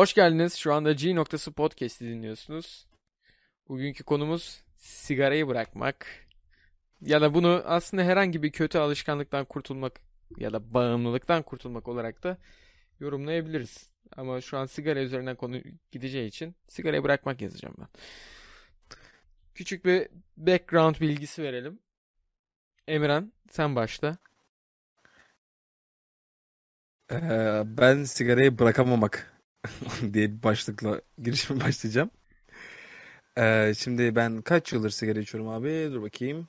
Hoş geldiniz. Şu anda G noktası podcast'i dinliyorsunuz. Bugünkü konumuz sigarayı bırakmak. Ya da bunu aslında herhangi bir kötü alışkanlıktan kurtulmak ya da bağımlılıktan kurtulmak olarak da yorumlayabiliriz. Ama şu an sigara üzerinden konu gideceği için sigarayı bırakmak yazacağım ben. Küçük bir background bilgisi verelim. Emirhan sen başla. Ee, ben sigarayı bırakamamak diye bir başlıkla girişime başlayacağım. Ee, şimdi ben kaç yıldır sigara içiyorum abi? Dur bakayım.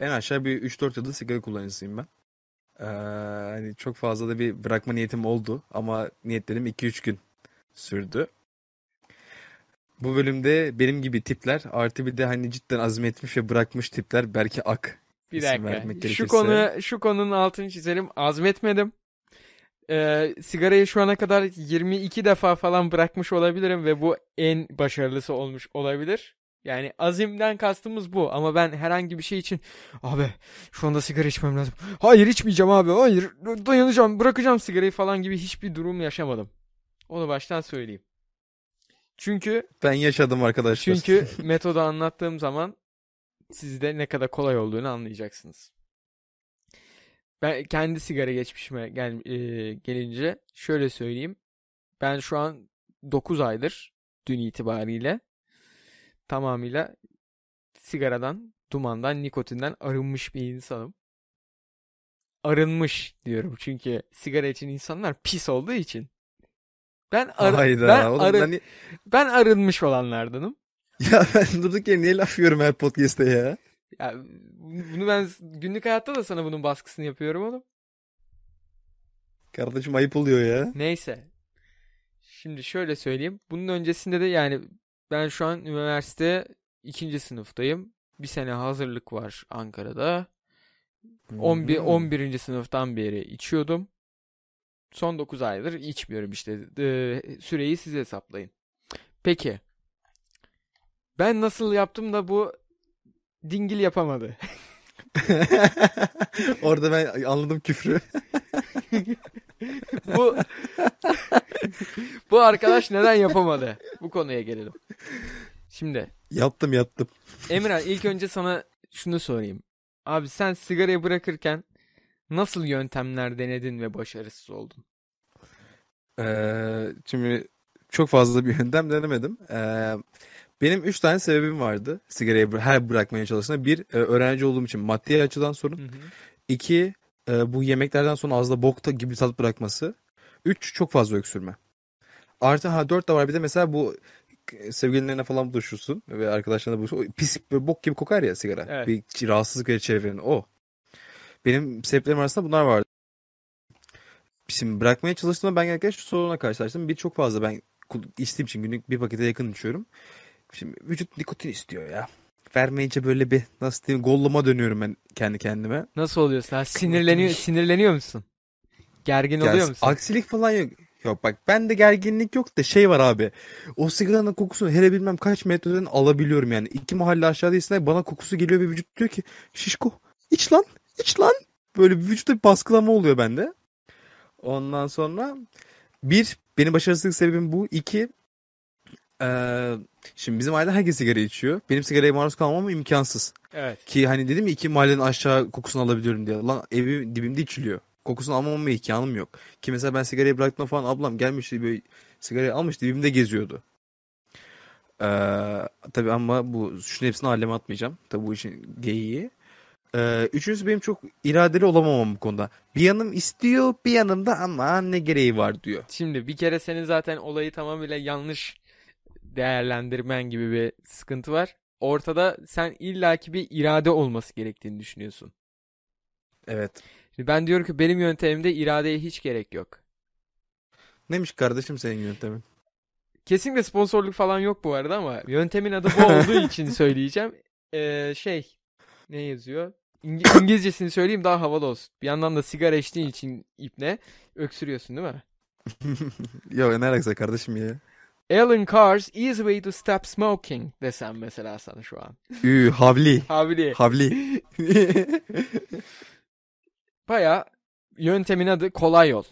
En aşağı bir 3-4 yıldır sigara kullanıcısıyım ben. Ee, hani çok fazla da bir bırakma niyetim oldu ama niyetlerim 2-3 gün sürdü. Bu bölümde benim gibi tipler artı bir de hani cidden azmetmiş ve bırakmış tipler belki ak Bir dakika. Şu gerekirse. konu şu konunun altını çizelim. Azmetmedim. Ee, sigarayı şu ana kadar 22 defa falan bırakmış olabilirim ve bu en başarılısı olmuş olabilir. Yani azimden kastımız bu ama ben herhangi bir şey için abi şu anda sigara içmem lazım. Hayır içmeyeceğim abi. Hayır dayanacağım bırakacağım sigarayı falan gibi hiçbir durum yaşamadım. Onu baştan söyleyeyim. Çünkü Ben yaşadım arkadaşlar. çünkü metodu anlattığım zaman siz de ne kadar kolay olduğunu anlayacaksınız. Ben kendi sigara geçmişime gel, e, gelince şöyle söyleyeyim. Ben şu an 9 aydır dün itibariyle tamamıyla sigaradan, dumandan, nikotinden arınmış bir insanım. Arınmış diyorum çünkü sigara için insanlar pis olduğu için. Ben ar- Hayda. ben, oğlum arı- hani- ben arınmış olanlardanım. Ya ben durduk yere niye laf yiyorum her podcast'te ya? Ya bunu ben günlük hayatta da sana bunun baskısını yapıyorum oğlum. Kardeşim ayıp oluyor ya. Neyse. Şimdi şöyle söyleyeyim. Bunun öncesinde de yani ben şu an üniversite ikinci sınıftayım. Bir sene hazırlık var Ankara'da. 11 Hmm. 11. sınıftan beri içiyordum. Son 9 aydır içmiyorum işte. Ee, süreyi siz hesaplayın. Peki. Ben nasıl yaptım da bu dingil yapamadı? Orada ben anladım küfrü. Bu bu arkadaş neden yapamadı? Bu konuya gelelim. Şimdi Yaptım yaptım. Emirhan ilk önce sana şunu sorayım. Abi sen sigarayı bırakırken nasıl yöntemler denedin ve başarısız oldun? Ee, şimdi çok fazla bir yöntem denemedim. Ee, benim üç tane sebebim vardı sigarayı her bırakmaya çalıştığımda. Bir, e, öğrenci olduğum için maddi açıdan sorun. İki, e, bu yemeklerden sonra ağızda bokta gibi tat bırakması. Üç, çok fazla öksürme. Artı ha dört de var bir de mesela bu sevgililerine falan buluşursun ve arkadaşlarına buluşursun. Pis böyle bok gibi kokar ya sigara. Evet. Bir rahatsızlık verir çevrenin o. Benim sebeplerim arasında bunlar vardı. Şimdi bırakmaya çalıştığımda ben genellikle şu soruna karşılaştım. Bir çok fazla ben içtiğim için günlük bir pakete yakın içiyorum. Şimdi vücut nikotin istiyor ya. Vermeyince böyle bir nasıl diyeyim gollama dönüyorum ben kendi kendime. Nasıl oluyorsun? Ha, sinirleniyor sinirleniyor musun? Gergin Ya, oluyor musun? aksilik falan yok. Yok bak bende gerginlik yok da şey var abi. O sigaranın kokusunu hele bilmem kaç metreden alabiliyorum yani. İki mahalle aşağıdaysa bana kokusu geliyor ve vücut diyor ki şişko iç lan iç lan. Böyle bir vücutta bir baskılama oluyor bende. Ondan sonra bir benim başarısızlık sebebim bu. İki eee, şimdi bizim ailede herkes sigara içiyor. Benim sigaraya maruz kalmam imkansız. Evet. Ki hani dedim ya iki mahallenin aşağı kokusunu alabiliyorum diye. Lan evi dibimde içiliyor. Kokusunu almama imkanım yok. Ki mesela ben sigarayı bıraktığımda falan ablam gelmişti böyle sigarayı almış dibimde geziyordu. Ee, tabii ama bu şunun hepsini aleme atmayacağım. Tabii bu işin geyiği. Ee, üçüncüsü benim çok iradeli olamamam bu konuda. Bir yanım istiyor bir yanım da ama ne gereği var diyor. Şimdi bir kere senin zaten olayı tamamıyla yanlış değerlendirmen gibi bir sıkıntı var. Ortada sen illaki bir irade olması gerektiğini düşünüyorsun. Evet. Şimdi ben diyorum ki benim yöntemimde iradeye hiç gerek yok. Neymiş kardeşim senin yöntemin? Kesinlikle sponsorluk falan yok bu arada ama yöntemin adı bu olduğu için söyleyeceğim. Ee, şey ne yazıyor? İngi- İngilizcesini söyleyeyim daha havalı olsun. Bir yandan da sigara içtiğin için ipne öksürüyorsun değil mi? Ya ne alakası kardeşim ya? Alan Carr's Easy Way to Stop Smoking desem mesela sana şu an. Ü, havli. Havli. Havli. Baya yöntemin adı kolay yol.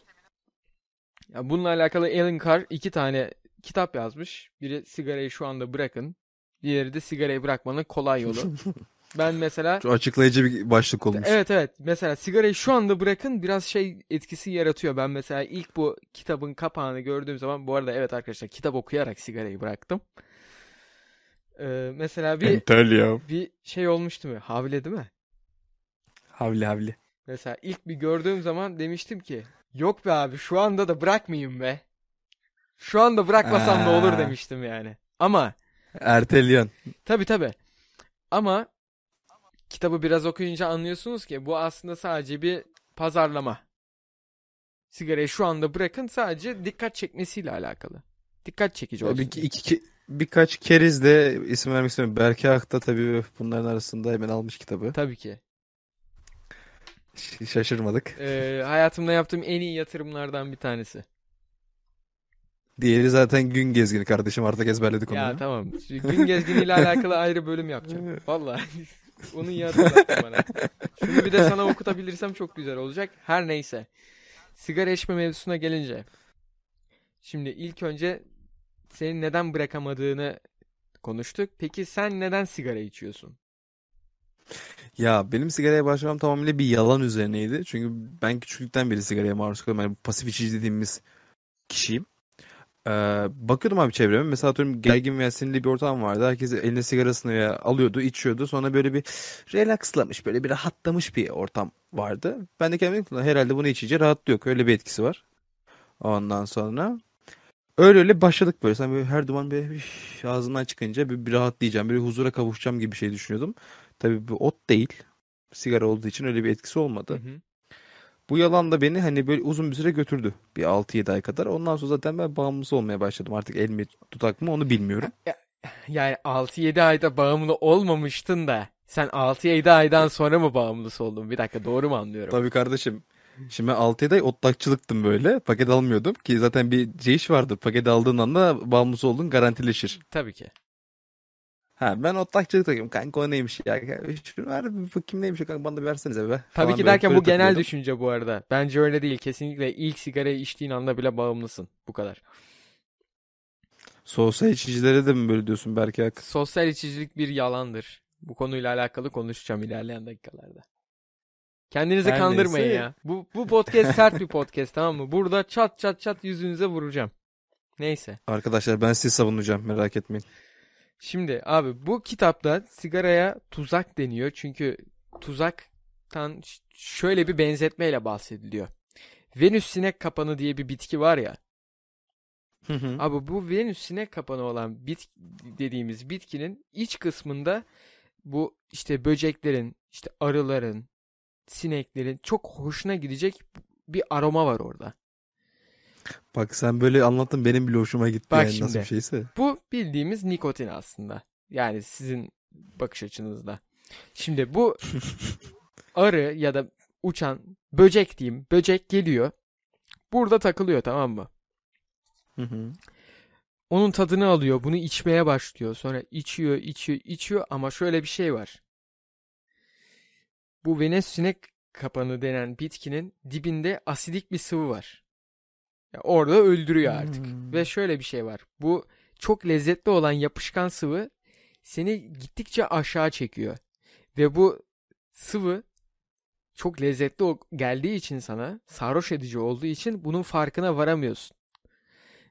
Ya bununla alakalı Alan Carr iki tane kitap yazmış. Biri sigarayı şu anda bırakın. Diğeri de sigarayı bırakmanın kolay yolu. ben mesela Çok açıklayıcı bir başlık olmuş. Evet evet. Mesela sigarayı şu anda bırakın biraz şey etkisi yaratıyor. Ben mesela ilk bu kitabın kapağını gördüğüm zaman bu arada evet arkadaşlar kitap okuyarak sigarayı bıraktım. Ee, mesela bir Entel ya. bir şey olmuştu mu? Havle değil mi? Havli havli. Mesela ilk bir gördüğüm zaman demiştim ki yok be abi şu anda da bırakmayayım be. Şu anda bırakmasam da olur Aa. demiştim yani. Ama Erteliyon. Tabii tabii. Ama kitabı biraz okuyunca anlıyorsunuz ki bu aslında sadece bir pazarlama. Sigarayı şu anda bırakın sadece dikkat çekmesiyle alakalı. Dikkat çekici olsun. Bir, iki, iki- birkaç keriz de isim vermek istemiyorum. Berke Ak da tabii bunların arasında hemen almış kitabı. Tabii ki. Ş- Şaşırmadık. Ee, hayatımda yaptığım en iyi yatırımlardan bir tanesi. Diğeri zaten gün gezgini kardeşim artık ezberledik onu. Ya tamam. Gün gezginiyle alakalı ayrı bölüm yapacağım. Vallahi. Onu iyi hatırlattın bana. Şunu bir de sana okutabilirsem çok güzel olacak. Her neyse. Sigara içme mevzusuna gelince. Şimdi ilk önce senin neden bırakamadığını konuştuk. Peki sen neden sigara içiyorsun? Ya benim sigaraya başlamam tamamıyla bir yalan üzerineydi. Çünkü ben küçüklükten beri sigaraya maruz kalıyorum. Yani pasif içici dediğimiz kişiyim. Ee, bakıyordum abi çevreme. Mesela atıyorum gergin veya sinirli bir ortam vardı. Herkes eline sigarasını alıyordu, içiyordu. Sonra böyle bir relaxlamış, böyle bir rahatlamış bir ortam vardı. Ben de ki, herhalde bunu içince rahatlıyor. Öyle bir etkisi var. Ondan sonra öyle öyle başladık böyle. Sen böyle her duman böyle üf, ağzından çıkınca bir, bir rahatlayacağım, bir huzura kavuşacağım gibi bir şey düşünüyordum. Tabii bu ot değil. Sigara olduğu için öyle bir etkisi olmadı. Hı hı. Bu yalan da beni hani böyle uzun bir süre götürdü. Bir 6-7 ay kadar. Ondan sonra zaten ben bağımlısı olmaya başladım. Artık el mi tutak mı onu bilmiyorum. Yani 6-7 ayda bağımlı olmamıştın da sen 6-7 aydan sonra mı bağımlısı oldun? Bir dakika doğru mu anlıyorum? Tabii kardeşim. Şimdi ben 6-7 ay otlakçılıktım böyle. Paket almıyordum ki zaten bir şey iş vardı. Paket aldığın anda bağımlısı olduğun garantileşir. Tabii ki. Ha ben otlakçılık takıyorum. Kanka o neymiş ya? Şunu ver bakayım neymiş kanka bana da versenize be. Tabii ki derken bu genel düşünce bu arada. Bence öyle değil. Kesinlikle ilk sigarayı içtiğin anda bile bağımlısın. Bu kadar. Sosyal içicilere de mi böyle diyorsun Berke Ak? Sosyal içicilik bir yalandır. Bu konuyla alakalı konuşacağım ilerleyen dakikalarda. Kendinizi Her kandırmayın neyse. ya. Bu, bu podcast sert bir podcast tamam mı? Burada çat çat çat yüzünüze vuracağım. Neyse. Arkadaşlar ben sizi savunacağım merak etmeyin. Şimdi abi bu kitapta sigaraya tuzak deniyor. Çünkü tuzaktan şöyle bir benzetmeyle bahsediliyor. Venüs sinek kapanı diye bir bitki var ya. Hı hı. Abi bu Venüs sinek kapanı olan bit dediğimiz bitkinin iç kısmında bu işte böceklerin, işte arıların, sineklerin çok hoşuna gidecek bir aroma var orada. Bak sen böyle anlattın benim bile hoşuma gitti Bak yani nasıl şimdi. bir şeyse. Bu bildiğimiz nikotin aslında. Yani sizin bakış açınızda. Şimdi bu arı ya da uçan böcek diyeyim. Böcek geliyor. Burada takılıyor tamam mı? Hı hı. Onun tadını alıyor. Bunu içmeye başlıyor. Sonra içiyor, içiyor, içiyor ama şöyle bir şey var. Bu Venüs sinek kapanı denen bitkinin dibinde asidik bir sıvı var. Ya orada öldürüyor artık. Hmm. Ve şöyle bir şey var. Bu çok lezzetli olan yapışkan sıvı seni gittikçe aşağı çekiyor. Ve bu sıvı çok lezzetli geldiği için sana, sarhoş edici olduğu için bunun farkına varamıyorsun.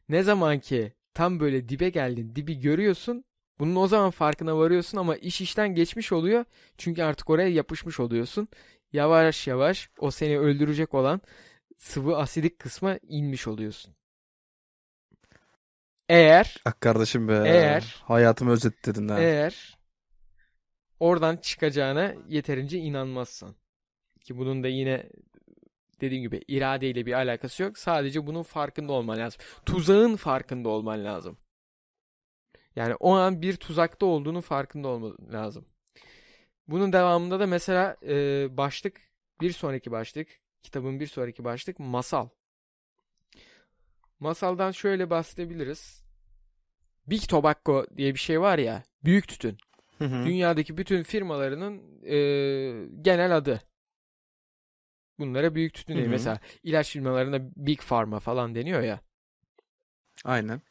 Ne zaman ki tam böyle dibe geldin, dibi görüyorsun, bunun o zaman farkına varıyorsun ama iş işten geçmiş oluyor. Çünkü artık oraya yapışmış oluyorsun. Yavaş yavaş o seni öldürecek olan sıvı asidik kısma inmiş oluyorsun. Eğer Ah kardeşim be. Eğer- Hayatımı özetledin ha. eğer oradan çıkacağına yeterince inanmazsan ki bunun da yine dediğim gibi iradeyle bir alakası yok. Sadece bunun farkında olman lazım. Tuzağın farkında olman lazım. Yani o an bir tuzakta olduğunu farkında olman lazım. Bunun devamında da mesela e, başlık bir sonraki başlık kitabın bir sonraki başlık masal. Masaldan şöyle bahsedebiliriz. Big Tobacco diye bir şey var ya, büyük tütün. Hı hı. Dünyadaki bütün firmalarının e, genel adı. Bunlara büyük tütün deniyor. Mesela ilaç firmalarına Big Pharma falan deniyor ya. Aynen.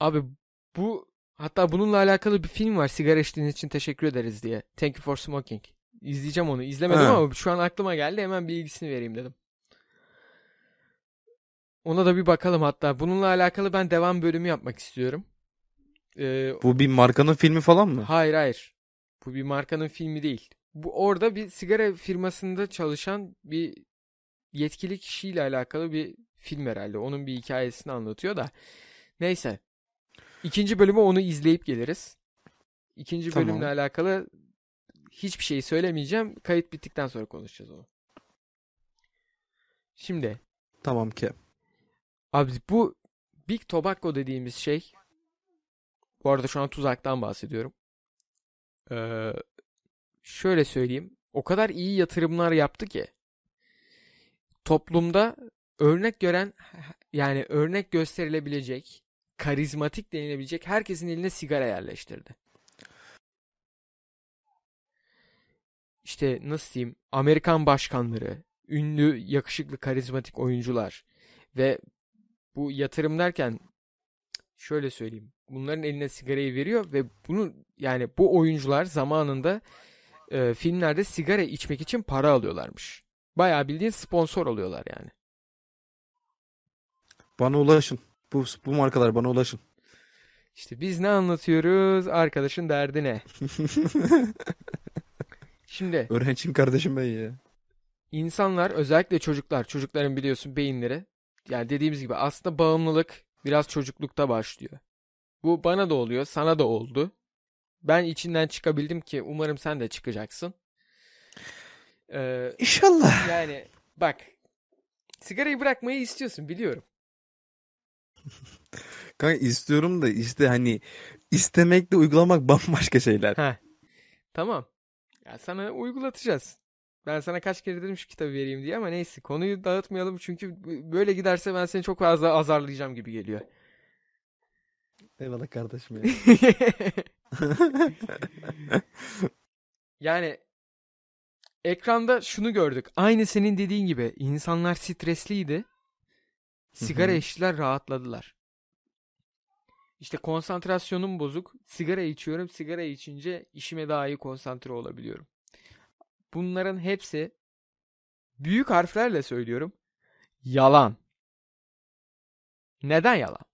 Abi bu hatta bununla alakalı bir film var. Sigara içtiğiniz için teşekkür ederiz diye. Thank you for smoking. İzleyeceğim onu. İzlemedim Ha. ama şu an aklıma geldi. Hemen bilgisini vereyim dedim. Ona da bir bakalım hatta. Bununla alakalı ben devam bölümü yapmak istiyorum. Ee, Bu bir markanın filmi falan mı? hayır hayır. Bu bir markanın filmi değil. Bu orada bir sigara firmasında çalışan bir yetkili kişiyle alakalı bir film herhalde. Onun bir hikayesini anlatıyor da. Neyse. İkinci bölümü onu izleyip geliriz. İkinci Tamam. bölümle alakalı hiçbir şey söylemeyeceğim. Kayıt bittikten sonra konuşacağız onu. Şimdi Tamam ki. abi bu Big Tobacco dediğimiz şey bu arada şu an tuzaktan bahsediyorum. Ee, şöyle söyleyeyim. O kadar iyi yatırımlar yaptı ki toplumda örnek gören yani örnek gösterilebilecek karizmatik denilebilecek herkesin eline sigara yerleştirdi. İşte nasıl diyeyim Amerikan başkanları, ünlü, yakışıklı, karizmatik oyuncular ve bu yatırım derken şöyle söyleyeyim. Bunların eline sigarayı veriyor ve bunu yani bu oyuncular zamanında e, filmlerde sigara içmek için para alıyorlarmış. Bayağı bildiğin sponsor oluyorlar yani. Bana ulaşın. Bu, bu markalar bana ulaşın. İşte biz ne anlatıyoruz? Arkadaşın derdi ne? Şimdi Öğrenciyim kardeşim ben ya. insanlar özellikle çocuklar, çocukların biliyorsun beyinleri yani dediğimiz gibi aslında bağımlılık biraz çocuklukta başlıyor. Bu bana da oluyor, sana da oldu. Ben içinden çıkabildim ki umarım sen de çıkacaksın. Ee, İnşallah. yani bak sigarayı bırakmayı istiyorsun biliyorum. Kanka istiyorum da işte hani istemekle uygulamak bambaşka şeyler. Heh. Tamam. Ya sana uygulatacağız. Ben sana kaç kere dedim şu kitabı vereyim diye ama neyse konuyu dağıtmayalım çünkü böyle giderse ben seni çok fazla azarlayacağım gibi geliyor. Eyvallah kardeşim ya. Yani ekranda şunu gördük. Aynı senin dediğin gibi insanlar stresliydi. Sigara içtiler, rahatladılar. İşte konsantrasyonum bozuk. Sigara içiyorum. Sigara içince işime daha iyi konsantre olabiliyorum. Bunların hepsi büyük harflerle söylüyorum. Yalan. Neden yalan?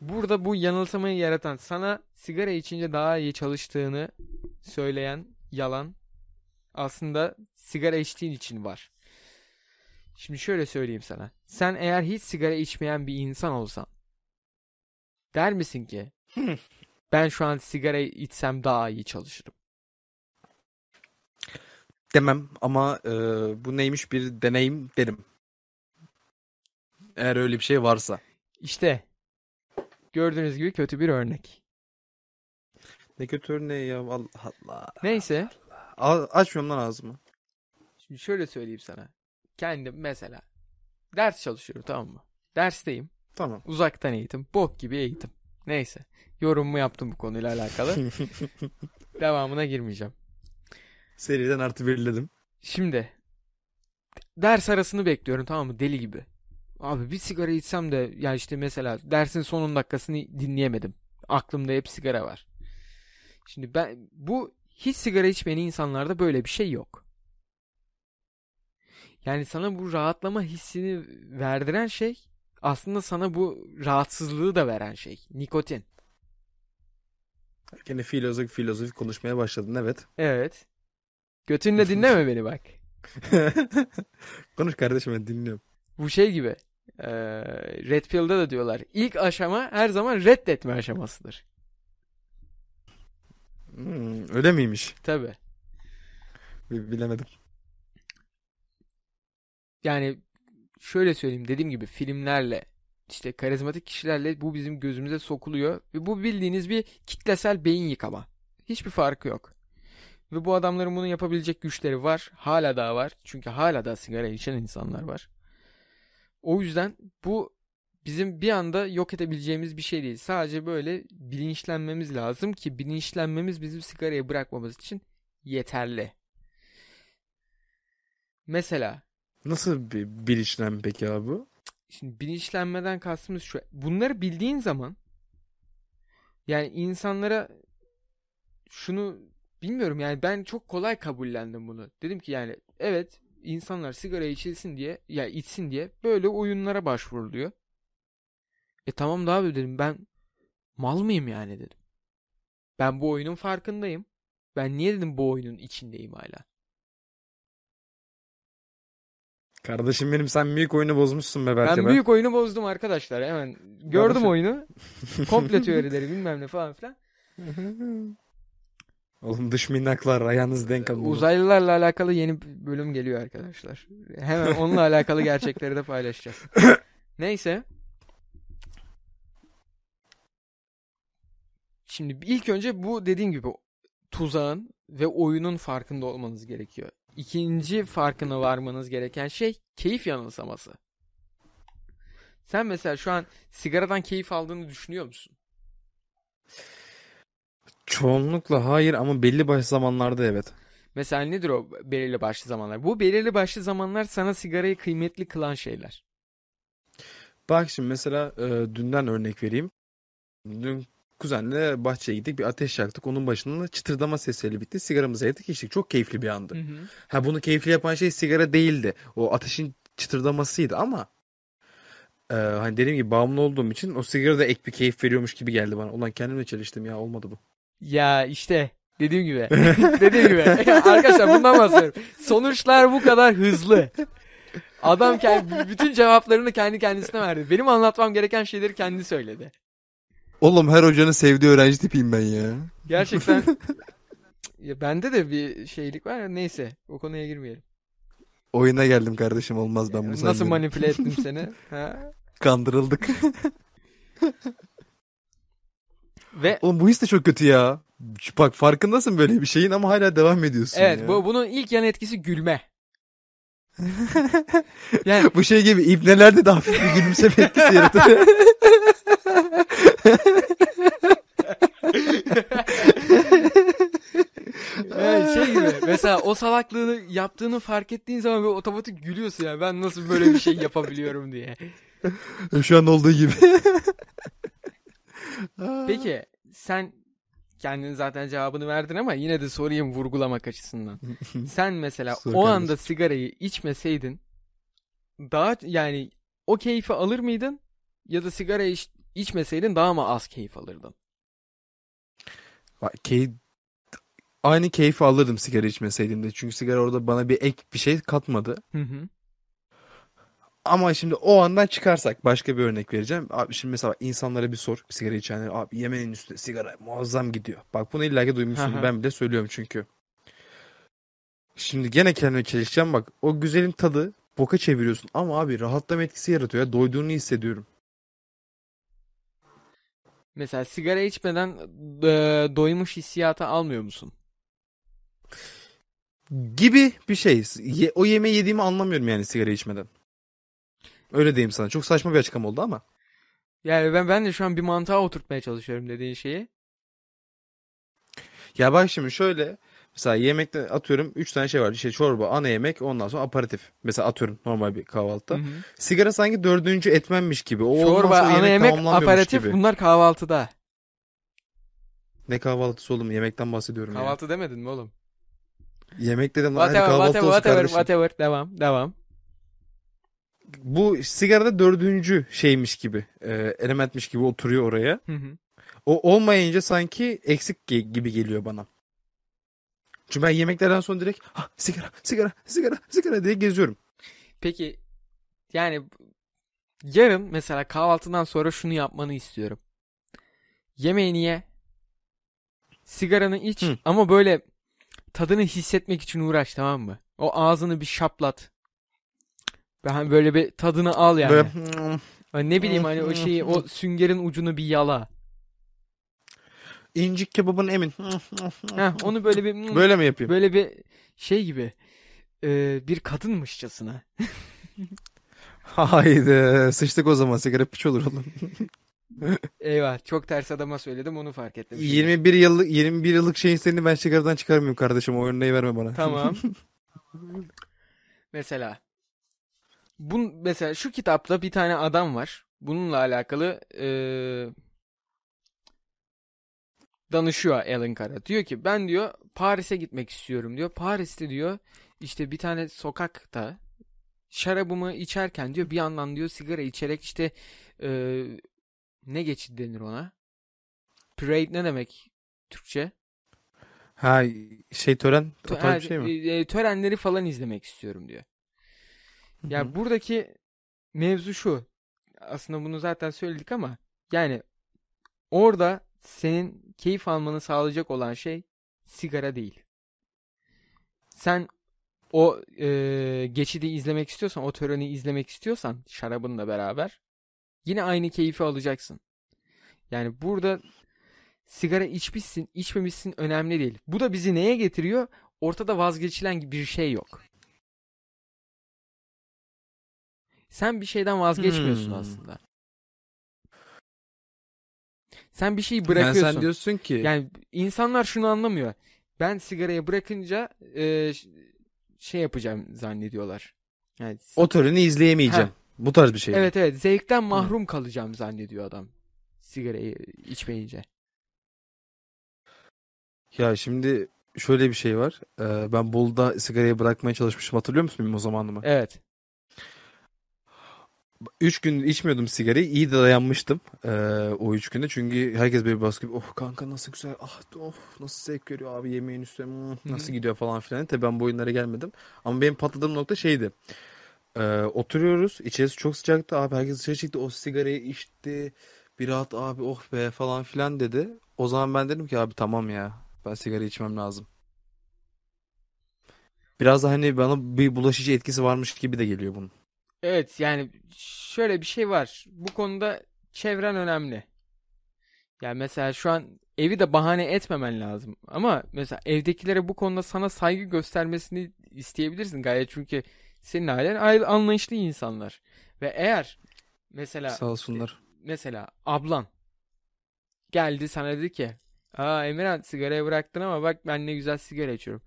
Burada bu yanılsamayı yaratan sana sigara içince daha iyi çalıştığını söyleyen yalan aslında sigara içtiğin için var. Şimdi şöyle söyleyeyim sana. Sen eğer hiç sigara içmeyen bir insan olsan der misin ki ben şu an sigara içsem daha iyi çalışırım. Demem ama e, bu neymiş bir deneyim derim. Eğer öyle bir şey varsa. İşte gördüğünüz gibi kötü bir örnek. Ne kötü örneği ya Allah Allah. Neyse A- açmıyorum lan ağzımı. şimdi şöyle söyleyeyim sana. Kendim mesela ders çalışıyorum tamam mı? Dersteyim. Tamam. Uzaktan eğitim. Bok gibi eğitim. Neyse. Yorumumu yaptım bu konuyla alakalı. Devamına girmeyeceğim. Seriden artı birledim. Şimdi ders arasını bekliyorum tamam mı? Deli gibi. Abi bir sigara içsem de ya işte mesela dersin son 10 dakikasını dinleyemedim. Aklımda hep sigara var. Şimdi ben bu hiç sigara içmeyen insanlarda böyle bir şey yok. Yani sana bu rahatlama hissini verdiren şey aslında sana bu rahatsızlığı da veren şey. Nikotin. Gene filozofi filozofi konuşmaya başladın evet. Evet. Götünle dinleme beni bak. Konuş kardeşim ben dinliyorum. Bu şey gibi. eee, Red Pill'da da diyorlar. İlk aşama her zaman reddetme aşamasıdır. Hmm, öyle miymiş? Tabii. Bi- Bilemedim. Yani şöyle söyleyeyim dediğim gibi filmlerle işte karizmatik kişilerle bu bizim gözümüze sokuluyor ve bu bildiğiniz bir kitlesel beyin yıkama. Hiçbir farkı yok. Ve bu adamların bunu yapabilecek güçleri var. Hala daha var. Çünkü hala da sigara içen insanlar var. O yüzden bu bizim bir anda yok edebileceğimiz bir şey değil. Sadece böyle bilinçlenmemiz lazım ki bilinçlenmemiz bizim sigarayı bırakmamız için yeterli. Mesela Nasıl bir bilinçlenme peki abi bu? Şimdi bilinçlenmeden kastımız şu. Bunları bildiğin zaman yani insanlara şunu bilmiyorum yani ben çok kolay kabullendim bunu. Dedim ki yani evet insanlar sigara içilsin diye ya içsin diye böyle oyunlara başvuruluyor. E tamam da abi dedim ben mal mıyım yani dedim. Ben bu oyunun farkındayım. Ben niye dedim bu oyunun içindeyim hala. Kardeşim benim sen büyük oyunu bozmuşsun be belki Ben be. büyük oyunu bozdum arkadaşlar. Hemen gördüm Kardeşim. oyunu. Komple teorileri bilmem ne falan filan. Oğlum dış minnaklar ayağınız denk alın. Uzaylılarla alakalı yeni bölüm geliyor arkadaşlar. Hemen onunla alakalı gerçekleri de paylaşacağız. Neyse. Şimdi ilk önce bu dediğim gibi tuzağın ve oyunun farkında olmanız gerekiyor. İkinci farkına varmanız gereken şey keyif yanılsaması. Sen mesela şu an sigaradan keyif aldığını düşünüyor musun? Çoğunlukla hayır ama belli başlı zamanlarda evet. Mesela nedir o belirli başlı zamanlar? Bu belirli başlı zamanlar sana sigarayı kıymetli kılan şeyler. Bak şimdi mesela e, dünden örnek vereyim. Dün kuzenle bahçeye gittik bir ateş yaktık. Onun başında çıtırdama sesleri bitti. Sigaramızı yaktık içtik. Çok keyifli bir andı. Ha bunu keyifli yapan şey sigara değildi. O ateşin çıtırdamasıydı ama e, hani dediğim gibi bağımlı olduğum için o sigara da ek bir keyif veriyormuş gibi geldi bana. Ulan kendimle çeliştim ya olmadı bu. Ya işte dediğim gibi. dediğim gibi. Arkadaşlar bundan bahsediyorum. Sonuçlar bu kadar hızlı. Adam kendi, bütün cevaplarını kendi kendisine verdi. Benim anlatmam gereken şeyleri kendi söyledi. Oğlum her hocanın sevdiği öğrenci tipiyim ben ya. Gerçekten ya bende de bir şeylik var. Neyse o konuya girmeyelim. Oyuna geldim kardeşim olmaz ben bunu Nasıl saymıyorum. manipüle ettim seni? Ha? Kandırıldık. Ve Oğlum bu his de çok kötü ya. Bak farkındasın böyle bir şeyin ama hala devam ediyorsun evet ya. bu bunun ilk yan etkisi gülme. Yani Bu şey gibi ibnelerde de hafif bir gülümseme etkisi yaratır. Yani şey gibi mesela o salaklığını yaptığını fark ettiğin zaman böyle otomatik gülüyorsun ya ben nasıl böyle bir şey yapabiliyorum diye. Şu an olduğu gibi. Peki sen kendin zaten cevabını verdin ama yine de sorayım vurgulamak açısından. Sen mesela Sor o kardeşim. anda sigarayı içmeseydin daha yani o keyfi alır mıydın ya da sigara iç, içmeseydin daha mı az keyif alırdın? Bak, key... Aynı keyfi alırdım sigara içmeseydim de. Çünkü sigara orada bana bir ek bir şey katmadı. Hı hı. Ama şimdi o andan çıkarsak başka bir örnek vereceğim. Abi şimdi mesela insanlara bir sor. Sigara içenler abi yemeğin üstüne sigara muazzam gidiyor. Bak bunu illaki hı. Ben bile söylüyorum çünkü. Şimdi gene kendime çelişeceğim bak. O güzelin tadı boka çeviriyorsun. Ama abi rahatlama etkisi yaratıyor. Ya. Doyduğunu hissediyorum. Mesela sigara içmeden e, doymuş hissiyatı almıyor musun? Gibi bir şey. Ye- o yemeği yediğimi anlamıyorum yani sigara içmeden. Öyle diyeyim sana. Çok saçma bir açıklama oldu ama. Yani ben ben de şu an bir mantığa oturtmaya çalışıyorum dediğin şeyi. Ya bak şimdi şöyle. Mesela yemekte atıyorum 3 tane şey var. İşte çorba, ana yemek, ondan sonra aparatif. Mesela atıyorum normal bir kahvaltıda. Hı hı. Sigara sanki dördüncü etmenmiş gibi. O Çorba, ana yemek yemek, aperatif gibi. bunlar kahvaltıda. Ne kahvaltısı oğlum? Yemekten bahsediyorum. Kahvaltı demedin mi oğlum? Yemek dedim. Hadi Whatever, kahvaltı whatever, olsun whatever, kardeşim. whatever. Devam, devam. Bu sigarada dördüncü şeymiş gibi. e, elementmiş gibi oturuyor oraya. Hı hı. O olmayınca sanki eksik gibi geliyor bana. Çünkü ben yemeklerden sonra direkt ha, sigara, sigara, sigara, sigara diye geziyorum. Peki yani yarın mesela kahvaltıdan sonra şunu yapmanı istiyorum. Yemeğini ye. Sigaranı iç Hı. ama böyle tadını hissetmek için uğraş tamam mı? O ağzını bir şaplat. Ben böyle bir tadını al yani. Böyle Hani ne bileyim hani o şeyi o süngerin ucunu bir yala. İncik kebabın emin. Heh, onu böyle bir Böyle mi yapayım? böyle bir şey gibi e, bir kadınmışçasına. Haydi sıçtık o zaman sigara piç olur oğlum. Eyvah çok ters adama söyledim onu fark ettim. şimdi. 21 yıllık 21 yıllık şeyin seni ben sigaradan çıkarmıyorum kardeşim. O örneği verme bana. Tamam. Mesela bun mesela şu kitapta bir tane adam var. Bununla alakalı eee, danışıyor Alan Carr'a. Diyor ki ben diyor Paris'e gitmek istiyorum diyor. Paris'te diyor işte bir tane sokakta şarabımı içerken diyor bir yandan diyor sigara içerek işte eee, ne geçit denir ona? Parade ne demek Türkçe? Ha şey tören ha, bir şey mi? e, e, törenleri falan izlemek istiyorum diyor. Ya hı. buradaki mevzu şu. Aslında bunu zaten söyledik ama yani orada senin keyif almanı sağlayacak olan şey sigara değil. Sen o e, geçidi izlemek istiyorsan, o töreni izlemek istiyorsan şarabınla beraber yine aynı keyfi alacaksın. Yani burada sigara içmişsin, içmemişsin önemli değil. Bu da bizi neye getiriyor? Ortada vazgeçilen bir şey yok. Sen bir şeyden vazgeçmiyorsun Hmm. aslında. Sen bir şeyi Yani bırakıyorsun. sen diyorsun ki Yani insanlar şunu anlamıyor. Ben sigarayı bırakınca e, şey yapacağım zannediyorlar. Yani o töreni izleyemeyeceğim. Ha. Bu tarz bir şey evet evet zevkten mahrum kalacağım zannediyor adam. Sigarayı içmeyince. Ya şimdi şöyle bir şey var. Ee, ben Bolu'da sigarayı bırakmaya çalışmıştım. Hatırlıyor musun benim o zamanımı? Evet. Üç gün içmiyordum sigarayı. İyi de dayanmıştım ee, o üç günde. Çünkü herkes böyle baskı oh kanka nasıl güzel ah oh nasıl zevk veriyor abi yemeğin üstüne hmm, nasıl gidiyor falan filan. Tabii ben bu oyunlara gelmedim. Ama benim patladığım nokta şeydi. Ee, oturuyoruz. İçerisi çok sıcaktı. Abi herkes dışarı çıktı. O sigarayı içti. Bir rahat abi oh be falan filan dedi. O zaman ben dedim ki abi tamam ya. Ben sigara içmem lazım. Biraz da hani bana bir bulaşıcı etkisi varmış gibi de geliyor bunun. Evet yani şöyle bir şey var. Bu konuda çevren önemli. Yani mesela şu an evi de bahane etmemen lazım. Ama mesela evdekilere bu konuda sana saygı göstermesini isteyebilirsin gayet. Çünkü senin ailen anlayışlı insanlar. Ve eğer mesela Sağ olsunlar. mesela ablan geldi sana dedi ki Aa Emirhan sigarayı bıraktın ama bak ben ne güzel sigara içiyorum.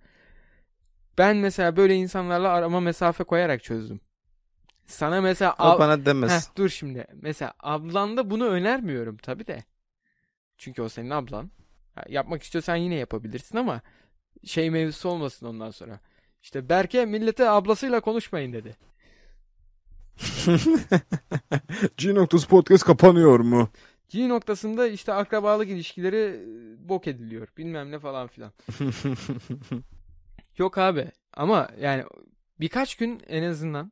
Ben mesela böyle insanlarla arama mesafe koyarak çözdüm. Sana mesela ab- bana demez. Heh, dur şimdi. Mesela ablanda bunu önermiyorum tabii de. Çünkü o senin ablan. Yapmak istiyorsan yine yapabilirsin ama şey mevzusu olmasın ondan sonra. İşte Berke millete ablasıyla konuşmayın dedi. G-Noktas Podcast kapanıyor mu? G noktasında işte akrabalık ilişkileri e, bok ediliyor. Bilmem ne falan filan. Yok abi ama yani birkaç gün en azından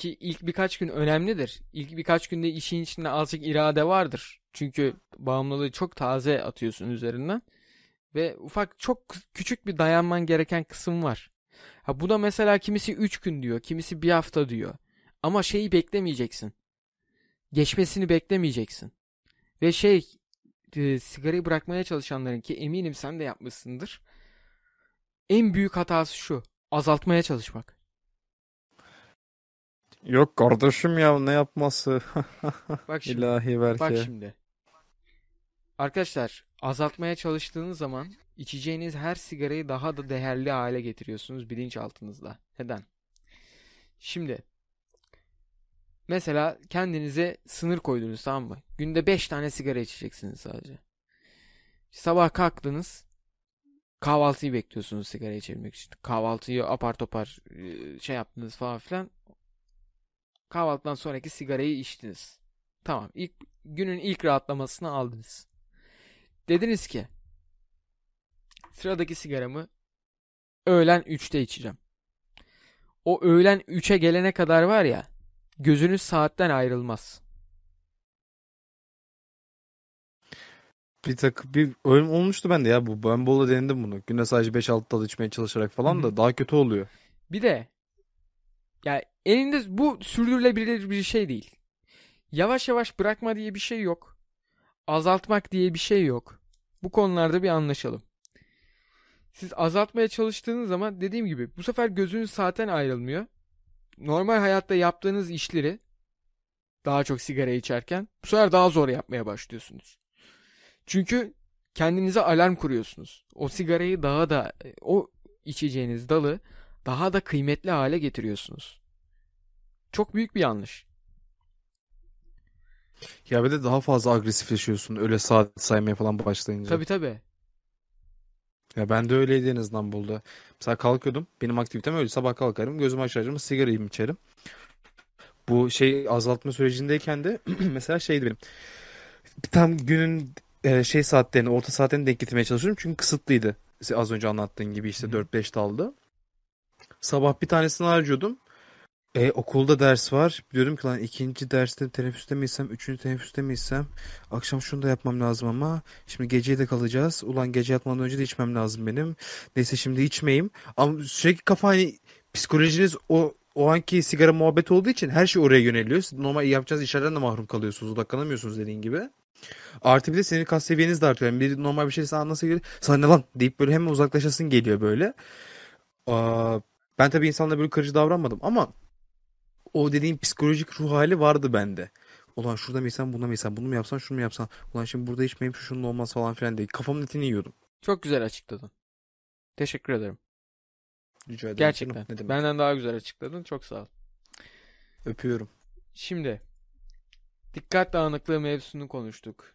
ki ilk birkaç gün önemlidir. İlk birkaç günde işin içinde azıcık irade vardır. Çünkü bağımlılığı çok taze atıyorsun üzerinden. Ve ufak çok küçük bir dayanman gereken kısım var. Ha bu da mesela kimisi 3 gün diyor, kimisi bir hafta diyor. Ama şeyi beklemeyeceksin. Geçmesini beklemeyeceksin. Ve şey e, sigarayı bırakmaya çalışanların ki eminim sen de yapmışsındır. En büyük hatası şu. Azaltmaya çalışmak. Yok kardeşim ya ne yapması? Bak şimdi. İlahi Bak belki. şimdi. Arkadaşlar azaltmaya çalıştığınız zaman içeceğiniz her sigarayı daha da değerli hale getiriyorsunuz bilinçaltınızda. Neden? Şimdi mesela kendinize sınır koydunuz tamam mı? Günde 5 tane sigara içeceksiniz sadece. Sabah kalktınız kahvaltıyı bekliyorsunuz sigara içebilmek için. Kahvaltıyı apar topar e, şey yaptınız falan filan. Kahvaltıdan sonraki sigarayı içtiniz. Tamam. ilk günün ilk rahatlamasını aldınız. Dediniz ki sıradaki sigaramı öğlen 3'te içeceğim. O öğlen 3'e gelene kadar var ya gözünüz saatten ayrılmaz. Bir tak bir öyle olmuştu bende ya bu. Ben Bolu'da denedim bunu. Günde sadece 5-6 dal içmeye çalışarak falan da hı. daha kötü oluyor. Bir de ya elinde bu sürdürülebilir bir şey değil. Yavaş yavaş bırakma diye bir şey yok. Azaltmak diye bir şey yok. Bu konularda bir anlaşalım. Siz azaltmaya çalıştığınız zaman dediğim gibi bu sefer gözünüz zaten ayrılmıyor. Normal hayatta yaptığınız işleri daha çok sigara içerken bu sefer daha zor yapmaya başlıyorsunuz. Çünkü kendinize alarm kuruyorsunuz. O sigarayı daha da o içeceğiniz dalı daha da kıymetli hale getiriyorsunuz. Çok büyük bir yanlış. Ya bir de daha fazla agresifleşiyorsun öyle saat saymaya falan başlayınca. Tabii tabii. Ya ben de öyleydi en azından burada. Mesela kalkıyordum. Benim aktivitem öyle. Sabah kalkarım. Gözümü açarım. Sigarayı içerim. Bu şey azaltma sürecindeyken de mesela şeydi benim. Tam günün e, şey saatlerini, orta saatlerini denk getirmeye çalışıyorum. Çünkü kısıtlıydı. Az önce anlattığın gibi işte Hı hı. 4-5 daldı. Sabah bir tanesini harcıyordum. E, okulda ders var. Diyorum ki lan ikinci derste teneffüste mi üçüncü teneffüste mi? Akşam şunu da yapmam lazım ama şimdi geceye de kalacağız. Ulan gece yatmadan önce de içmem lazım benim. Neyse şimdi içmeyeyim. Ama sürekli kafa hani psikolojiniz o o anki sigara muhabbeti olduğu için her şey oraya yöneliyor. Normal yapacağınız işlerden de mahrum kalıyorsunuz. Odaklanamıyorsunuz dediğin gibi. Artı bir de senin kas seviyeniz de artıyor. Yani bir normal bir şey sana nasıl geliyor? Sana ne lan deyip böyle hemen uzaklaşasın geliyor böyle. Aa, ben tabii insanlara böyle kırıcı davranmadım ama o dediğim psikolojik ruh hali vardı bende. Ulan şurada mı yesem buna mı yesem bunu mu yapsan şunu mu yapsan ulan şimdi burada içmeyeyim şu şunun olmaz falan filan diye kafamın etini yiyordum. Çok güzel açıkladın. Teşekkür ederim. Rica ederim. Gerçekten. canım. Ne demek. Benden daha güzel açıkladın. Çok sağ ol. Öpüyorum. Şimdi dikkat dağınıklığı mevzusunu konuştuk.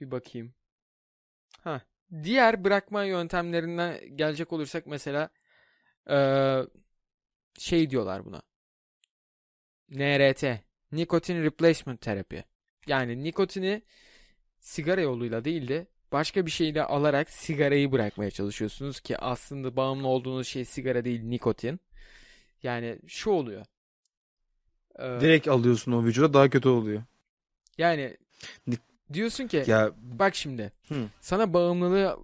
Bir bakayım. Ha, diğer bırakma yöntemlerinden gelecek olursak mesela şey diyorlar buna. NRT, Nicotine Replacement Therapy. Yani nikotini sigara yoluyla değil de başka bir şeyle alarak sigarayı bırakmaya çalışıyorsunuz ki aslında bağımlı olduğunuz şey sigara değil nikotin. Yani şu oluyor. Eee, Direkt alıyorsun o vücuda daha kötü oluyor. yani Ni- diyorsun ki Ya bak şimdi Hı. sana bağımlılığı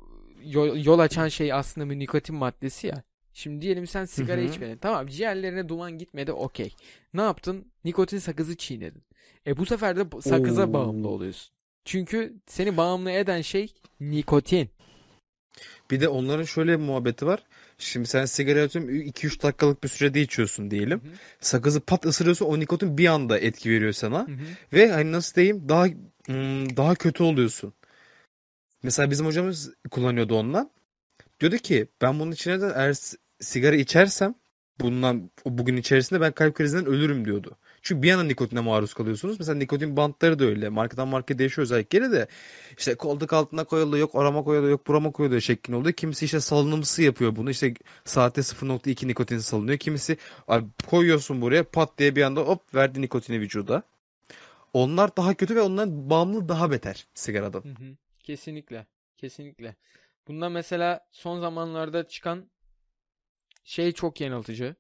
yol, yol açan şey aslında bir nikotin maddesi ya. Şimdi diyelim sen sigara Hı hı. içmedin. Tamam ciğerlerine duman gitmedi okey. Ne yaptın? Nikotin sakızı çiğnedin. E bu sefer de sakıza Oo. bağımlı oluyorsun. Çünkü seni bağımlı eden şey nikotin. bir de onların şöyle bir muhabbeti var. Şimdi sen sigara atıyorum 2-3 dakikalık bir sürede içiyorsun diyelim. Hı hı. Sakızı pat ısırıyorsun o nikotin bir anda etki veriyor sana. Hı hı. Ve hani nasıl diyeyim daha hmm, daha kötü oluyorsun. Mesela bizim hocamız kullanıyordu ondan. Diyordu ki ben bunun içine de sigara içersem bundan bugün içerisinde ben kalp krizinden ölürüm diyordu. Çünkü bir anda nikotine maruz kalıyorsunuz. Mesela nikotin bantları da öyle. Markadan markaya değişiyor özellikleri de. İşte koltuk altına koyuluyor, yok arama koyuluyor, yok burama koyuluyor şeklinde oluyor. Kimisi işte salınımsı yapıyor bunu. İşte saatte 0.2 nikotin salınıyor. Kimisi koyuyorsun buraya pat diye bir anda hop verdi nikotini vücuda. Onlar daha kötü ve onların bağımlılığı daha beter sigaradan. Hı hı. Kesinlikle. Kesinlikle. Bundan mesela son zamanlarda çıkan şey çok yanıltıcı.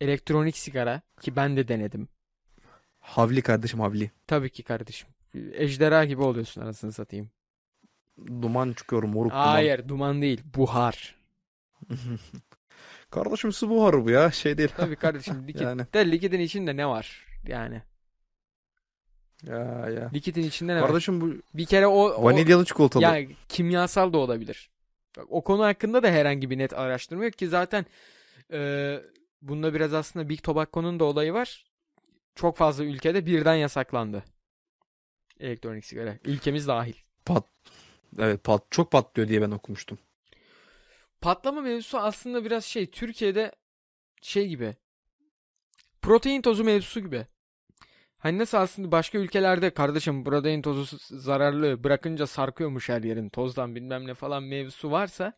Elektronik sigara ki ben de denedim. Havli kardeşim havli. Tabii ki kardeşim. Ejderha gibi oluyorsun anasını satayım. Duman çıkıyor moruk duman. Hayır, duman değil, buhar. Kardeşim su buharı bu ya şey değil. Tabii kardeşim, likit. Yani. De likidin içinde ne var? Yani Ya ya. likidin içinde ne var? Kardeşim bu Bir kere o, o vanilyalı çikolatalı. yani kimyasal da olabilir. Bak, O konu hakkında da herhangi bir net araştırma yok ki zaten e, bunda biraz aslında Big Tobacco'nun da olayı var. Çok fazla ülkede birden yasaklandı. Elektronik sigara. Ülkemiz dahil. Pat. Evet pat çok patlıyor diye ben okumuştum. Patlama mevzusu aslında biraz şey Türkiye'de şey gibi protein tozu mevzusu gibi. Hani nasıl aslında başka ülkelerde kardeşim protein tozu zararlı bırakınca sarkıyormuş her yerin tozdan bilmem ne falan mevzusu varsa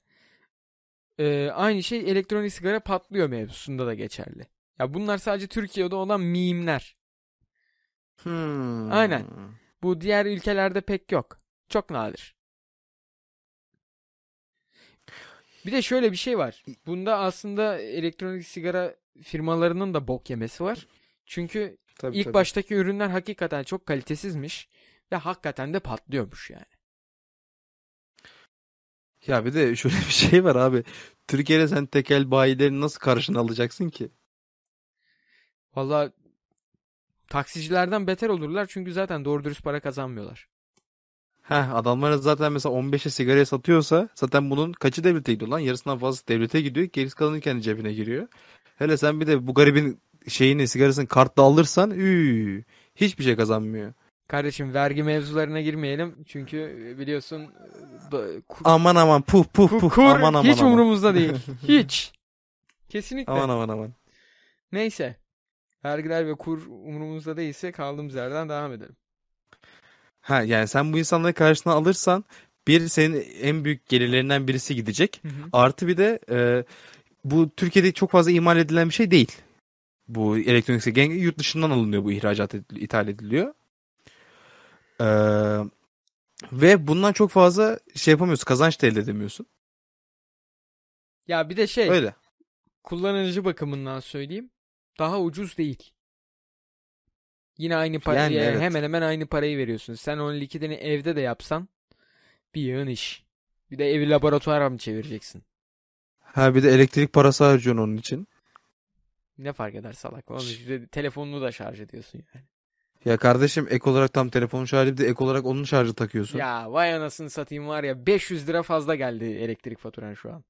e, aynı şey elektronik sigara patlıyor mevzusunda da geçerli. Ya bunlar sadece Türkiye'de olan mimler. Hmm. Aynen. Bu diğer ülkelerde pek yok. Çok nadir. Bir de şöyle bir şey var. Bunda aslında elektronik sigara firmalarının da bok yemesi var. Çünkü Tabii, ilk tabii. baştaki ürünler hakikaten çok kalitesizmiş ve hakikaten de patlıyormuş yani. Ya bir de şöyle bir şey var abi. Türkiye'de sen tekel bayilerini nasıl karşına alacaksın ki? Valla taksicilerden beter olurlar çünkü zaten doğru dürüst para kazanmıyorlar. Heh adamlar zaten mesela 15'e sigaraya satıyorsa zaten bunun kaçı devlete gidiyor lan? Yarısından fazlası devlete gidiyor. Gerisi kalanı kendi cebine giriyor. Hele sen bir de bu garibin şeyini sigarasını kartla alırsan üü, hiçbir şey kazanmıyor. Kardeşim vergi mevzularına girmeyelim çünkü biliyorsun da- ku- Aman aman puh puh puh kur aman aman hiç aman. umurumuzda değil. Hiç. Kesinlikle. Aman aman aman. Neyse. Vergiler ve kur umurumuzda değilse kaldığımız yerden devam edelim. Ha yani sen bu insanları karşına alırsan bir senin en büyük gelirlerinden birisi gidecek. Hı hı. Artı bir de e, bu Türkiye'de çok fazla imal edilen bir şey değil. Bu elektronik sigara yurt dışından alınıyor bu ihracat edil- ithal ediliyor. Ee, ve bundan çok fazla şey yapamıyorsun. Kazanç da elde edemiyorsun. Ya bir de şey Öyle. kullanıcı bakımından söyleyeyim. Daha ucuz değil. Yine aynı parayı Yani evet. hemen hemen aynı parayı veriyorsun. Sen onun likidini evde de yapsan bir yığın iş. Bir de evi laboratuvara mı çevireceksin? Ha bir de elektrik parası harcıyorsun onun için. Ne fark eder salak? Onun de telefonunu da şarj ediyorsun yani. Ya kardeşim ek olarak tam telefon şarjı de ek olarak onun şarjı takıyorsun. Ya vay anasını satayım var ya 500 lira fazla geldi elektrik faturan şu an.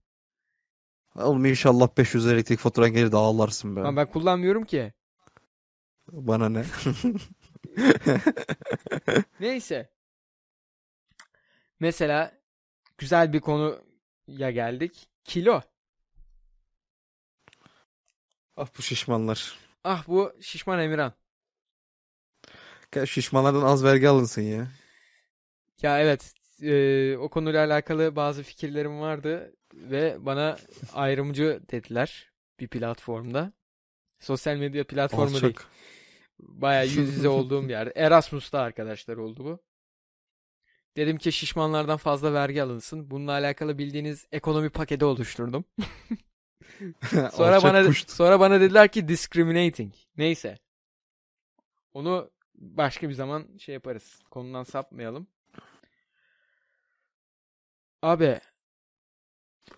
Oğlum inşallah 500 elektrik faturan gelir de ağlarsın be. Ama ben kullanmıyorum ki. Bana ne? Neyse. Mesela güzel bir konuya geldik. Kilo. Ah bu şişmanlar. Ah bu şişman Emirhan. Ya Şişmanlardan az vergi alınsın ya. Ya evet e, o konuyla alakalı bazı fikirlerim vardı ve bana ayrımcı dediler bir platformda. Sosyal medya platformu değil. Alçak. Bayağı yüz yüze olduğum bir yer. Erasmus'ta arkadaşlar oldu bu. Dedim ki şişmanlardan fazla vergi alınsın. Bununla alakalı bildiğiniz ekonomi paketi oluşturdum. Sonra Alçak bana kuş. sonra bana dediler ki discriminating. Neyse. Onu başka bir zaman şey yaparız. Konudan sapmayalım. Abi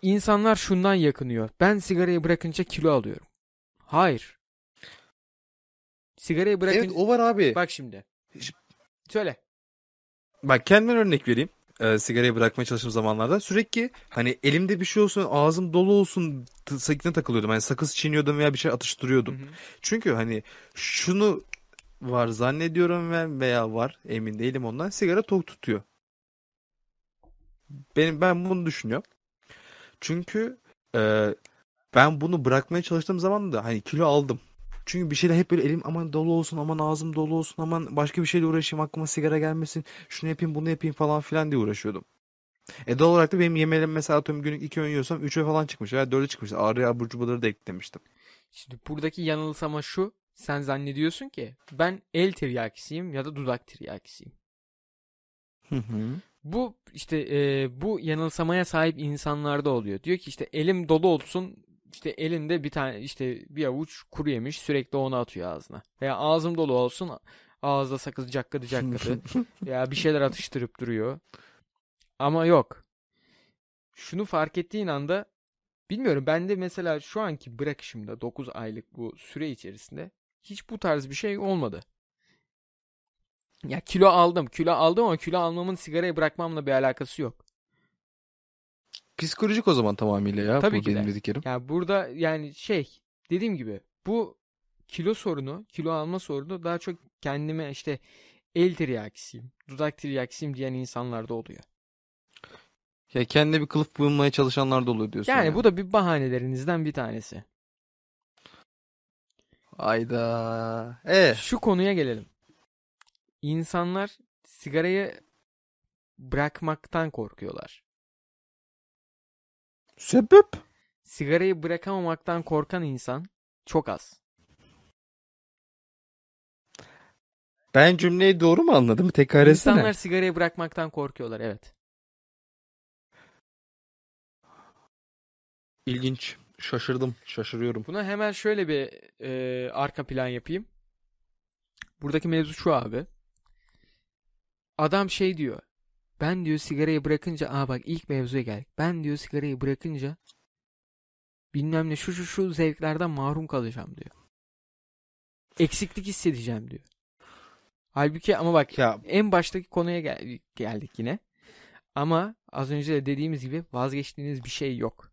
insanlar şundan yakınıyor. Ben sigarayı bırakınca kilo alıyorum. Hayır. Sigarayı bırakınca Evet o var abi. Bak, bak şimdi. Söyle. kendimden örnek vereyim. Ee, sigarayı bırakmaya çalıştığım zamanlarda sürekli hani elimde bir şey olsun ağzım dolu olsun sakine takılıyordum. Hani sakız çiğniyordum veya bir şey atıştırıyordum. Hı hı. Çünkü hani şunu var zannediyorum ve veya var emin değilim ondan sigara tok tutuyor. Benim ben bunu düşünüyorum. Çünkü e, ben bunu bırakmaya çalıştığım zaman da hani kilo aldım. Çünkü bir şeyle hep böyle elim aman dolu olsun aman ağzım dolu olsun aman başka bir şeyle uğraşayım aklıma sigara gelmesin şunu yapayım bunu yapayım falan filan diye uğraşıyordum. E doğal olarak da benim yemelerim mesela atıyorum günlük iki öğün yiyorsam üçe falan çıkmış veya dörde çıkmış. Ağrıya abur cuburları da eklemiştim. Şimdi buradaki yanılsama şu. Sen zannediyorsun ki ben el tiryakisiyim ya da dudak tiryakisiyim. Hı hı. Bu işte e, bu yanılsamaya sahip insanlarda oluyor. Diyor ki işte elim dolu olsun işte elinde bir tane işte bir avuç kuru yemiş sürekli onu atıyor ağzına. Veya ağzım dolu olsun ağızda sakız cakkadı cakkadı. ya bir şeyler atıştırıp duruyor. Ama yok. Şunu fark ettiğin anda bilmiyorum ben de mesela şu anki bırakışımda 9 aylık bu süre içerisinde hiç bu tarz bir şey olmadı. Ya kilo aldım. Kilo aldım ama kilo almamın sigarayı bırakmamla bir alakası yok. Psikolojik o zaman tamamıyla ya Tabii bu ki de. benim dediklerim. Ya burada yani şey dediğim gibi bu kilo sorunu, kilo alma sorunu daha çok kendime işte el tiryakisiyim, dudak tiryakisiyim diyen insanlarda oluyor. Ya kendine bir kılıf bulmaya çalışanlar da oluyor diyorsun. Yani ya. bu da bir bahanelerinizden bir tanesi. Ayda. E Şu konuya gelelim. İnsanlar sigarayı bırakmaktan korkuyorlar. Sebep? Sigarayı bırakamamaktan korkan insan çok az. Ben cümleyi doğru mu anladım? Tekrar etsene. İnsanlar sigarayı bırakmaktan korkuyorlar evet. İlginç. Şaşırdım. Şaşırıyorum. Buna hemen şöyle bir e, arka plan yapayım. Buradaki mevzu şu abi. Adam şey diyor. Ben diyor sigarayı bırakınca aa bak ilk mevzuya geldik. Ben diyor sigarayı bırakınca bilmem ne şu şu şu zevklerden mahrum kalacağım diyor. Eksiklik hissedeceğim diyor. Halbuki ama bak Ya en baştaki konuya gel- geldik yine. Ama az önce de dediğimiz gibi vazgeçtiğiniz bir şey yok.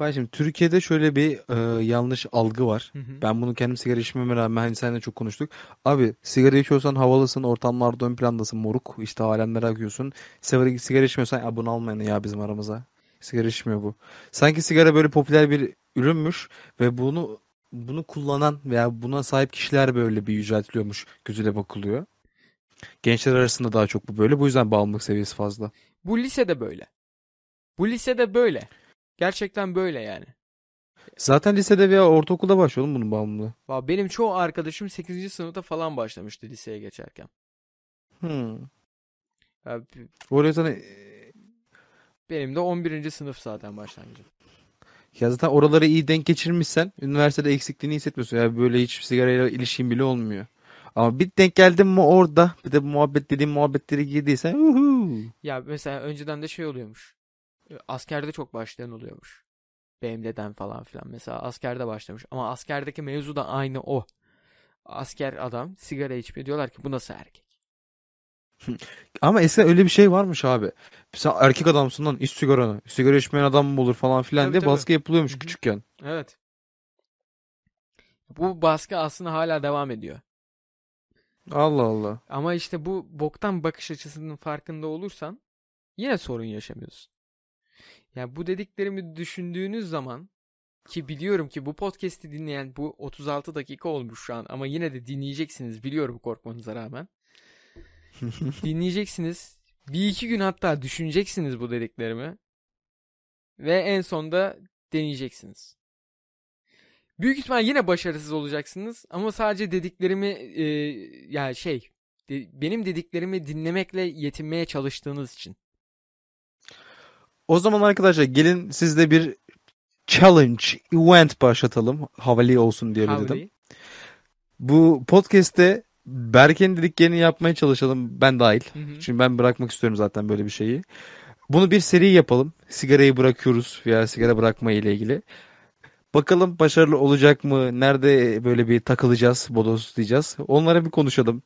Ben şimdi Türkiye'de şöyle bir e, yanlış algı var. Hı hı. Ben bunu kendim sigara içmeme rağmen hani seninle çok konuştuk. Abi sigara içiyorsan havalısın, ortamlarda ön plandasın, moruk. İşte alemlere akıyorsun. Sigara, sigara içmiyorsan ya bunu almayın ya bizim aramıza. Sigara içmiyor bu. Sanki sigara böyle popüler bir ürünmüş ve bunu bunu kullanan veya buna sahip kişiler böyle bir yüceltiliyormuş gözüyle bakılıyor. Gençler arasında daha çok bu böyle. Bu yüzden bağımlılık seviyesi fazla. Bu lisede böyle. Bu lisede böyle. Gerçekten böyle yani. Zaten lisede veya ortaokulda başlıyor oğlum bunun bağımlılığı. Benim çoğu arkadaşım 8. sınıfta falan başlamıştı liseye geçerken. Hmm. Ya, O yüzden e, benim de 11. sınıf zaten başlangıcım. ya zaten oraları iyi denk geçirmişsen üniversitede eksikliğini hissetmiyorsun. Ya böyle hiç sigarayla ilişkin bile olmuyor. Ama bir denk geldin mi orada bir de muhabbet dediğim muhabbetleri girdiysen uhu. Ya mesela önceden de şey oluyormuş. Askerde çok başlayan oluyormuş. BMD'den falan filan. Mesela askerde başlamış. Ama askerdeki mevzu da aynı o. Asker adam sigara içmiyor. Diyorlar ki bu nasıl erkek? Ama eskiden öyle bir şey varmış abi. Sen erkek adamsın lan iç sigaranı. Sigara içmeyen adam mı olur falan filan Tabii, diye tabii. baskı yapılıyormuş Hı hı. küçükken. Evet. Bu baskı aslında hala devam ediyor. Allah Allah. Ama işte bu boktan bakış açısının farkında olursan yine sorun yaşamıyorsun. Yani bu dediklerimi düşündüğünüz zaman ki biliyorum ki bu podcast'i dinleyen bu 36 dakika olmuş şu an ama yine de dinleyeceksiniz biliyorum korkmanıza rağmen. Dinleyeceksiniz. Bir iki gün hatta düşüneceksiniz bu dediklerimi. Ve en sonda deneyeceksiniz. Büyük ihtimal yine başarısız olacaksınız ama sadece dediklerimi e, yani şey de- benim dediklerimi dinlemekle yetinmeye çalıştığınız için. O zaman arkadaşlar gelin sizde bir challenge, event başlatalım. Havalı olsun diye Howdy. dedim. Bu podcast'te Berke'nin dediklerini yapmaya çalışalım. Ben dahil. Hı hı. Çünkü ben bırakmak istiyorum zaten böyle bir şeyi. Bunu bir seri yapalım. Sigarayı bırakıyoruz veya sigara bırakma ile ilgili. Bakalım başarılı olacak mı? Nerede böyle bir takılacağız, bodozlayacağız? Onlara bir konuşalım.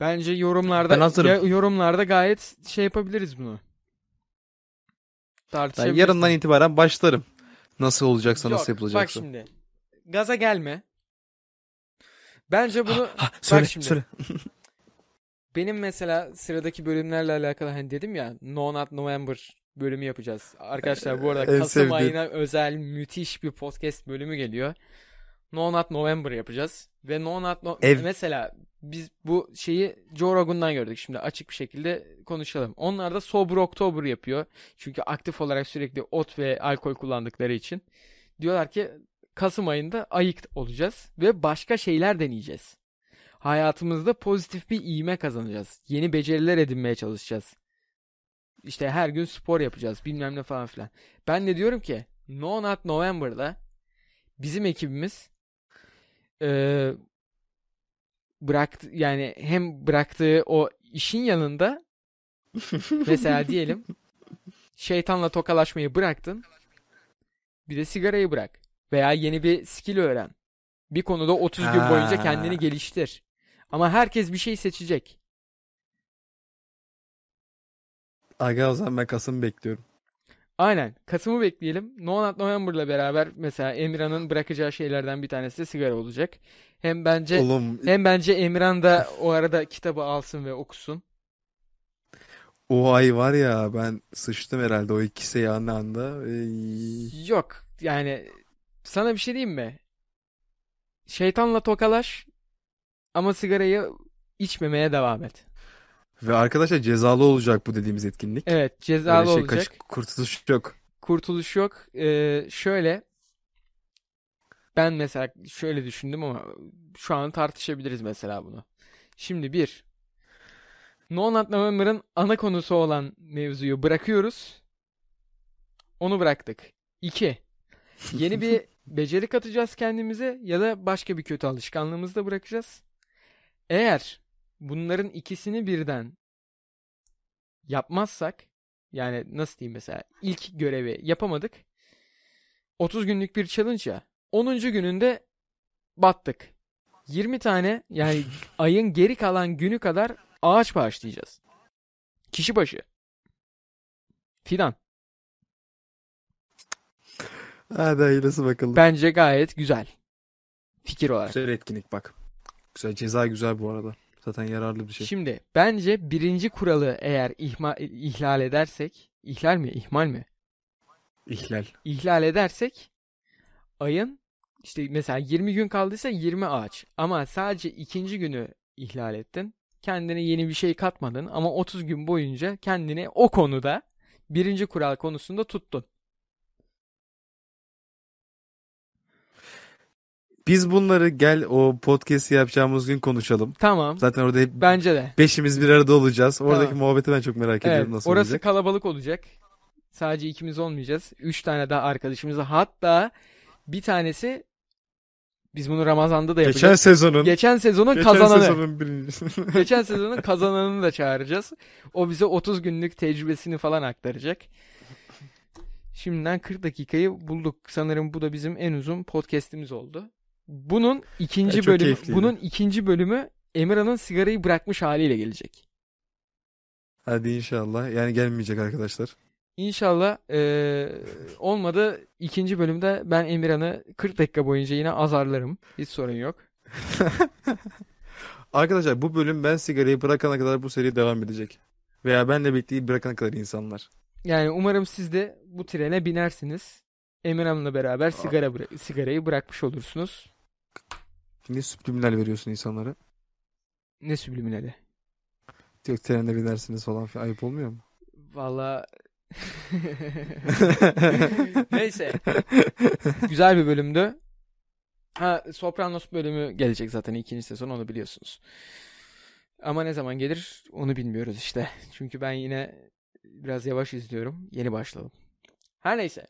Bence yorumlarda Ben hazırım. ya- yorumlarda gayet şey yapabiliriz bunu. Ben Tartışabiliriz. yarından itibaren başlarım. Nasıl olacaksa, nasıl Yok, yapılacaksa. Bak şimdi. Gaza gelme. Bence bunu Ha, söyle, bak şimdi. söyle. Benim mesela sıradaki bölümlerle alakalı hani dedim ya No Not November bölümü yapacağız. Arkadaşlar bu arada En Kasım sevdiğim. ayına özel müthiş bir podcast bölümü geliyor. No Not November yapacağız. Ve No Not No- Ev- mesela biz bu şeyi Joe Rogan'dan gördük. Şimdi açık bir şekilde konuşalım. Onlar da Sober October yapıyor. Çünkü aktif olarak sürekli ot ve alkol kullandıkları için. Diyorlar ki Kasım ayında ayık olacağız ve başka şeyler deneyeceğiz. Hayatımızda pozitif bir iğme kazanacağız. Yeni beceriler edinmeye çalışacağız. İşte her gün spor yapacağız bilmem ne falan filan. Ben de diyorum ki No Not November'da bizim ekibimiz eee bıraktı yani hem bıraktığı o işin yanında mesela diyelim şeytanla tokalaşmayı bıraktın bir de sigarayı bırak veya yeni bir skill öğren. Bir konuda 30 gün boyunca kendini geliştir. Ama herkes bir şey seçecek. Aga o zaman ben Kasım bekliyorum. Aynen. Kasım'ı bekleyelim. No Not November'la beraber mesela Emirhan'ın bırakacağı şeylerden bir tanesi de sigara olacak. Hem bence Oğlum hem bence Emirhan da o arada kitabı alsın ve okusun. o ay var ya ben sıçtım herhalde o ikisi yanı anda. Ey. Yok. Yani sana bir şey diyeyim mi? Şeytanla tokalaş ama sigarayı içmemeye devam et. Ve arkadaşlar cezalı olacak bu dediğimiz etkinlik. Evet, cezalı şey olacak. kaç kurtuluş yok. Kurtuluş yok. Ee, şöyle ben mesela şöyle düşündüm ama şu an tartışabiliriz mesela bunu. Şimdi bir No Not November'ın ana konusu olan mevzuyu bırakıyoruz. Onu bıraktık. İki Yeni bir beceri katacağız kendimize ya da başka bir kötü alışkanlığımızı da bırakacağız. Eğer bunların ikisini birden yapmazsak yani nasıl diyeyim mesela ilk görevi yapamadık. 30 günlük bir challenge ya. 10. gününde battık. 20 tane yani ayın geri kalan günü kadar ağaç bağışlayacağız. Kişi başı. Fidan. Hadi hayırlısı bakalım. Bence gayet güzel. Fikir olarak. Güzel etkinlik bak. Güzel ceza güzel bu arada. Zaten yararlı bir şey. Şimdi bence birinci kuralı eğer ihma, ihlal edersek İhlal mi? İhmal mi? İhlal. İhlal edersek ayın işte mesela 20 gün kaldıysa 20 ağaç. Ama sadece ikinci günü ihlal ettin. Kendine yeni bir şey katmadın ama 30 gün boyunca kendini o konuda birinci kural konusunda tuttun. Biz bunları gel o podcast'i yapacağımız gün konuşalım. Tamam. Zaten orada hep Bence de. beşimiz bir arada olacağız. Oradaki Tamam. muhabbeti ben çok merak Evet, ediyorum nasıl orası olacak. kalabalık olacak. Sadece ikimiz olmayacağız. Üç tane daha arkadaşımız. Hatta bir tanesi biz bunu Ramazan'da da Geçen yapacağız. sezonun Geçen sezonun geçen kazananı. sezonun birincisi. Geçen sezonun kazananını da çağıracağız. O bize 30 günlük tecrübesini falan aktaracak. Şimdiden 40 dakikayı bulduk. Sanırım bu da bizim en uzun podcast'imiz oldu. Bunun ikinci çok bölümü keyifliydi. bunun ikinci bölümü Emirhan'ın sigarayı bırakmış haliyle gelecek. Hadi inşallah. Yani gelmeyecek arkadaşlar. İnşallah eee, olmadı ikinci bölümde ben Emirhan'ı 40 dakika boyunca yine azarlarım. Hiç sorun yok. Arkadaşlar bu bölüm ben sigarayı bırakana kadar bu seri devam edecek. Veya benle birlikte bırakana kadar insanlar. Yani umarım siz de bu trene binersiniz. Emirhan'la beraber sigara bıra- sigarayı bırakmış olursunuz. Ne subliminal veriyorsun insanlara? Ne subliminali? Yok trende binersiniz falan filan. Ayıp olmuyor mu? Valla Neyse. Güzel bir bölümdü. Ha Sopranos bölümü gelecek zaten ikinci sezon onu biliyorsunuz. Ama ne zaman gelir onu bilmiyoruz işte. Çünkü ben yine biraz yavaş izliyorum. Yeni başladım. Her neyse.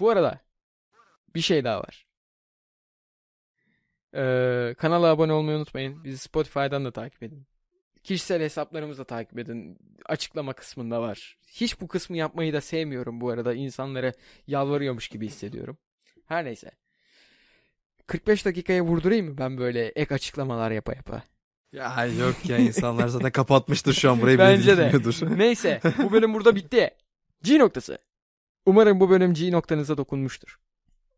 Bu arada bir şey daha var. Ee, kanala abone olmayı unutmayın. Bizi Spotify'dan da takip edin. Kişisel hesaplarımızı da takip edin. Açıklama kısmında var. Hiç bu kısmı yapmayı da sevmiyorum bu arada. İnsanlara yalvarıyormuş gibi hissediyorum. Her neyse. 45 dakikaya vurdurayım mı ben böyle ek açıklamalar yapa yapa? Ya yok ya insanlar zaten kapatmıştır şu an burayı. Bence de. Neyse bu bölüm burada bitti. G noktası. Umarım bu bölüm G noktanıza dokunmuştur.